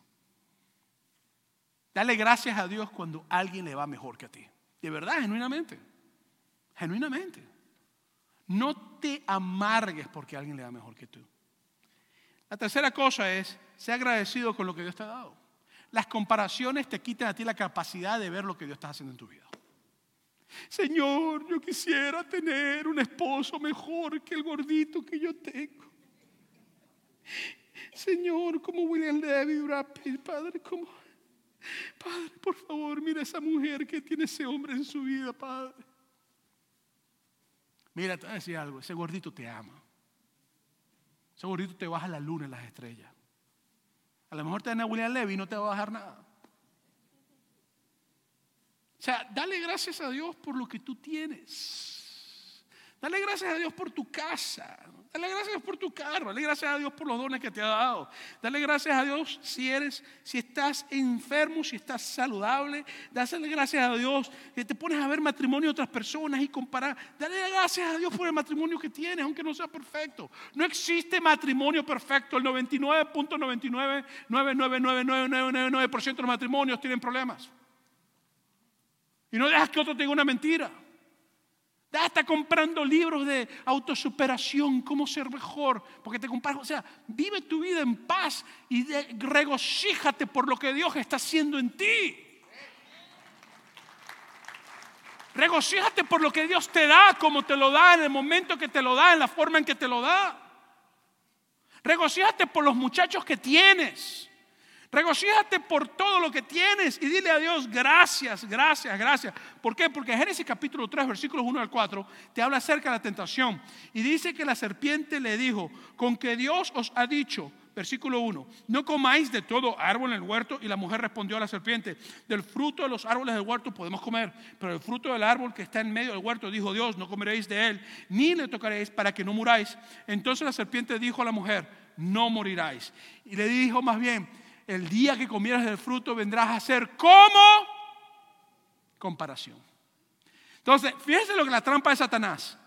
Dale gracias a Dios cuando alguien le va mejor que a ti. De verdad, genuinamente. Genuinamente. No te amargues porque alguien le va mejor que tú. La tercera cosa es, sé agradecido con lo que Dios te ha dado. Las comparaciones te quitan a ti la capacidad de ver lo que Dios está haciendo en tu vida. Señor, yo quisiera tener un esposo mejor que el gordito que yo tengo. Señor, como William Levy, Brad Padre, como Padre, por favor, mira esa mujer que tiene ese hombre en su vida, Padre. Mira, te voy a decir algo, ese gordito te ama. Ese gordito te baja la luna en las estrellas. A lo mejor te dan a William Levy y no te va a bajar nada. O sea, dale gracias a Dios por lo que tú tienes. Dale gracias a Dios por tu casa. Dale gracias por tu carro, dale gracias a Dios por los dones que te ha dado. Dale gracias a Dios si eres, si estás enfermo, si estás saludable. Dale gracias a Dios que te pones a ver matrimonio de otras personas y comparar. Dale gracias a Dios por el matrimonio que tienes, aunque no sea perfecto. No existe matrimonio perfecto. El 99.999999% de los matrimonios tienen problemas. Y no dejas que otro te diga una mentira. Está comprando libros de autosuperación, cómo ser mejor, porque te comparas. O sea, vive tu vida en paz y regocíjate por lo que Dios está haciendo en ti. Regocíjate por lo que Dios te da, como te lo da, en el momento que te lo da, en la forma en que te lo da. Regocíjate por los muchachos que tienes. Regocíjate por todo lo que tienes y dile a Dios gracias, gracias, gracias. ¿Por qué? Porque Génesis capítulo 3, versículos 1 al 4, te habla acerca de la tentación. Y dice que la serpiente le dijo, con que Dios os ha dicho, versículo 1, no comáis de todo árbol en el huerto. Y la mujer respondió a la serpiente, del fruto de los árboles del huerto podemos comer, pero el fruto del árbol que está en medio del huerto, dijo Dios, no comeréis de él, ni le tocaréis para que no muráis. Entonces la serpiente dijo a la mujer, no moriráis. Y le dijo más bien, el día que comieras del fruto vendrás a ser como comparación. Entonces, fíjense lo que la trampa de Satanás.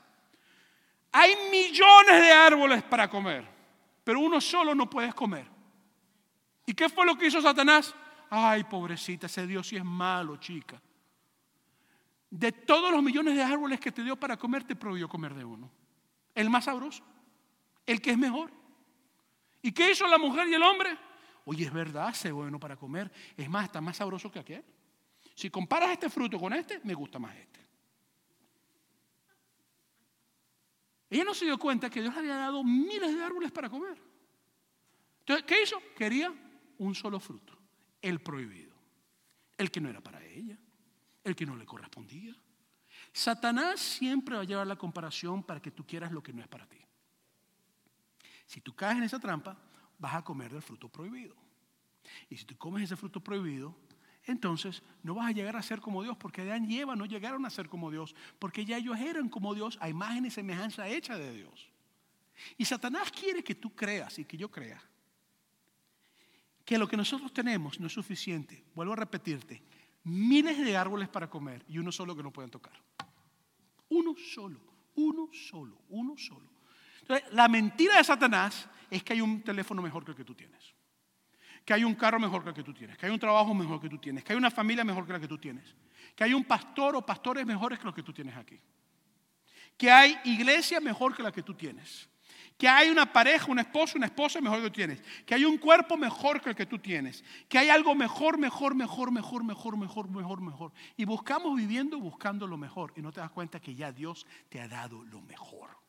Hay millones de árboles para comer, pero uno solo no puedes comer. ¿Y qué fue lo que hizo Satanás? Ay, pobrecita, ese Dios sí es malo, chica. De todos los millones de árboles que te dio para comer, te prohibió comer de uno. El más sabroso, el que es mejor. ¿Y qué hizo la mujer y el hombre? Oye, es verdad, se bueno para comer. Es más, está más sabroso que aquel. Si comparas este fruto con este, me gusta más este. Ella no se dio cuenta que Dios le había dado miles de árboles para comer. Entonces, ¿qué hizo? Quería un solo fruto, el prohibido, el que no era para ella, el que no le correspondía. Satanás siempre va a llevar la comparación para que tú quieras lo que no es para ti. Si tú caes en esa trampa, vas a comer del fruto prohibido. Y si tú comes ese fruto prohibido, entonces no vas a llegar a ser como Dios, porque Adán y Eva no llegaron a ser como Dios, porque ya ellos eran como Dios, a imagen y semejanza hecha de Dios. Y Satanás quiere que tú creas y que yo crea que lo que nosotros tenemos no es suficiente. Vuelvo a repetirte, miles de árboles para comer y uno solo que no pueden tocar. Uno solo, uno solo, uno solo. Entonces, la mentira de Satanás es que hay un teléfono mejor que el que tú tienes, que hay un carro mejor que el que tú tienes, que hay un trabajo mejor que tú tienes, que hay una familia mejor que la que tú tienes, que hay un pastor o pastores mejores que los que tú tienes aquí, que hay iglesia mejor que la que tú tienes, que hay una pareja, un esposo, una esposa mejor que tú tienes, que hay un cuerpo mejor que el que tú tienes, que hay algo mejor, mejor, mejor, mejor, mejor, mejor, mejor, mejor. Y buscamos viviendo buscando lo mejor y no te das cuenta que ya Dios te ha dado lo mejor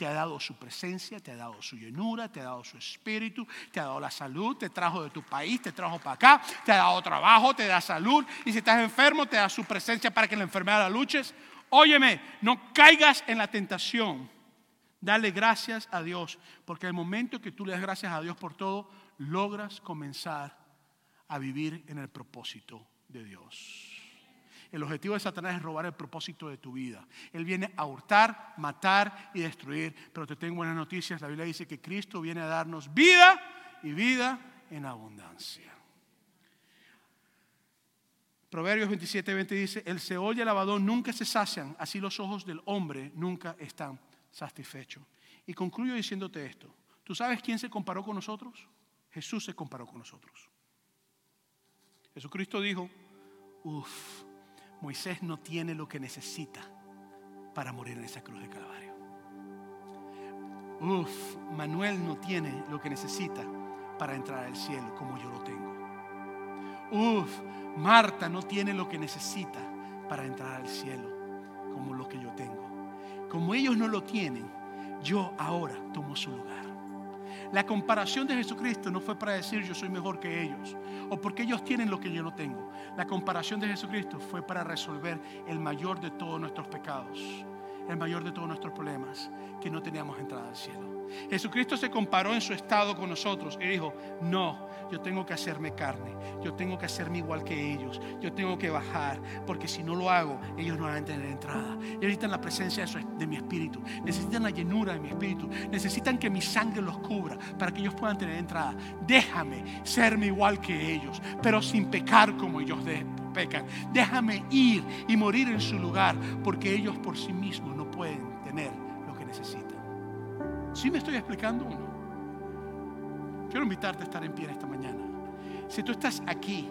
te ha dado su presencia, te ha dado su llenura, te ha dado su espíritu, te ha dado la salud, te trajo de tu país, te trajo para acá, te ha dado trabajo, te da salud. Y si estás enfermo, te da su presencia para que la enfermedad la luches. Óyeme, no caigas en la tentación. Dale gracias a Dios, porque el momento que tú le das gracias a Dios por todo, logras comenzar a vivir en el propósito de Dios. El objetivo de Satanás es robar el propósito de tu vida. Él viene a hurtar, matar y destruir. Pero te tengo buenas noticias. La Biblia dice que Cristo viene a darnos vida y vida en abundancia. Proverbios 27, 20 dice, el Seol y el Abadón nunca se sacian, así los ojos del hombre nunca están satisfechos. Y concluyo diciéndote esto. ¿Tú sabes quién se comparó con nosotros? Jesús se comparó con nosotros. Jesucristo dijo, uff, Moisés no tiene lo que necesita para morir en esa cruz de Calvario. Uf, Manuel no tiene lo que necesita para entrar al cielo como yo lo tengo. Uf, Marta no tiene lo que necesita para entrar al cielo como lo que yo tengo. Como ellos no lo tienen, yo ahora tomo su lugar. La comparación de Jesucristo no fue para decir yo soy mejor que ellos o porque ellos tienen lo que yo no tengo. La comparación de Jesucristo fue para resolver el mayor de todos nuestros pecados, el mayor de todos nuestros problemas, que no teníamos entrada al cielo. Jesucristo se comparó en su estado con nosotros y dijo, no, yo tengo que hacerme carne, yo tengo que hacerme igual que ellos, yo tengo que bajar, porque si no lo hago, ellos no van a tener entrada. Ellos necesitan la presencia de, de mi espíritu, necesitan la llenura de mi espíritu, necesitan que mi sangre los cubra para que ellos puedan tener entrada. Déjame serme igual que ellos, pero sin pecar como ellos Déjame ir y morir en su lugar, porque ellos por sí mismos no pueden tener lo que necesitan. ¿Sí me estoy explicando uno? Quiero invitarte a estar en pie esta mañana. Si tú estás aquí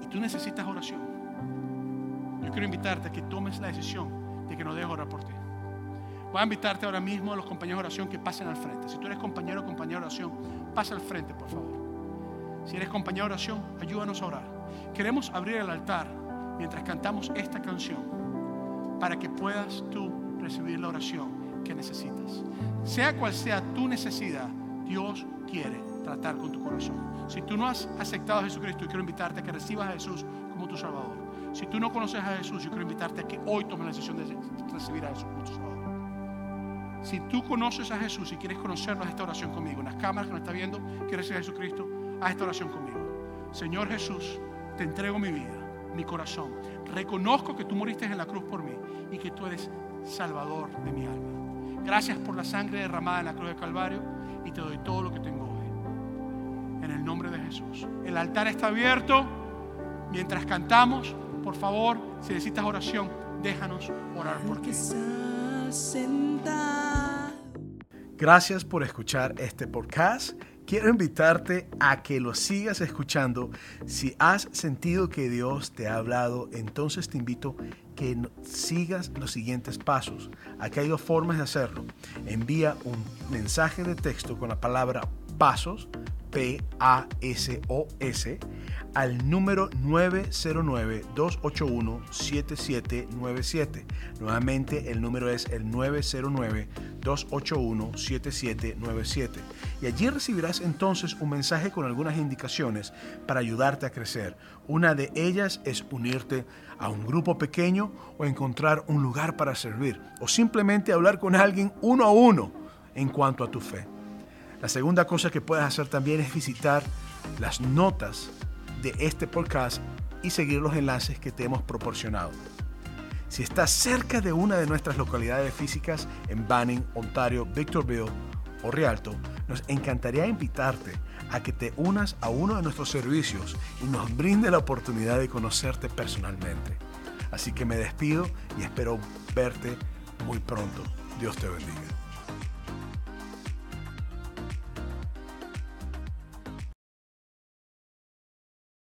y tú necesitas oración, yo quiero invitarte a que tomes la decisión de que no dejes orar por ti. Voy a invitarte ahora mismo a los compañeros de oración que pasen al frente. Si tú eres compañero o compañera de oración, pasa al frente, por favor. Si eres compañero de oración, ayúdanos a orar. Queremos abrir el altar mientras cantamos esta canción para que puedas tú recibir la oración que necesitas. Sea cual sea tu necesidad, Dios quiere tratar con tu corazón. Si tú no has aceptado a Jesucristo, yo quiero invitarte a que recibas a Jesús como tu Salvador. Si tú no conoces a Jesús, yo quiero invitarte a que hoy tomes la decisión de recibir a Jesús como tu Salvador. Si tú conoces a Jesús y quieres conocerlo, haz esta oración conmigo. En las cámaras que nos está viendo, quieres ser Jesucristo, haz esta oración conmigo. Señor Jesús, te entrego mi vida, mi corazón. Reconozco que tú moriste en la cruz por mí y que tú eres Salvador de mi alma. Gracias por la sangre derramada en la cruz de Calvario y te doy todo lo que tengo hoy. En el nombre de Jesús. El altar está abierto. Mientras cantamos, por favor, si necesitas oración, déjanos orar por ti. Gracias por escuchar este podcast. Quiero invitarte a que lo sigas escuchando. Si has sentido que Dios te ha hablado, entonces te invito que sigas los siguientes pasos. Aquí hay dos formas de hacerlo. Envía un mensaje de texto con la palabra pasos, P-A-S-O-S, al número 909-281-7797. Nuevamente el número es el 909-281-7797. Y allí recibirás entonces un mensaje con algunas indicaciones para ayudarte a crecer. Una de ellas es unirte a un grupo pequeño o encontrar un lugar para servir o simplemente hablar con alguien uno a uno en cuanto a tu fe. La segunda cosa que puedes hacer también es visitar las notas de este podcast y seguir los enlaces que te hemos proporcionado. Si estás cerca de una de nuestras localidades físicas en Banning, Ontario, Victorville o Rialto, nos encantaría invitarte a que te unas a uno de nuestros servicios y nos brinde la oportunidad de conocerte personalmente. Así que me despido y espero verte muy pronto. Dios te bendiga.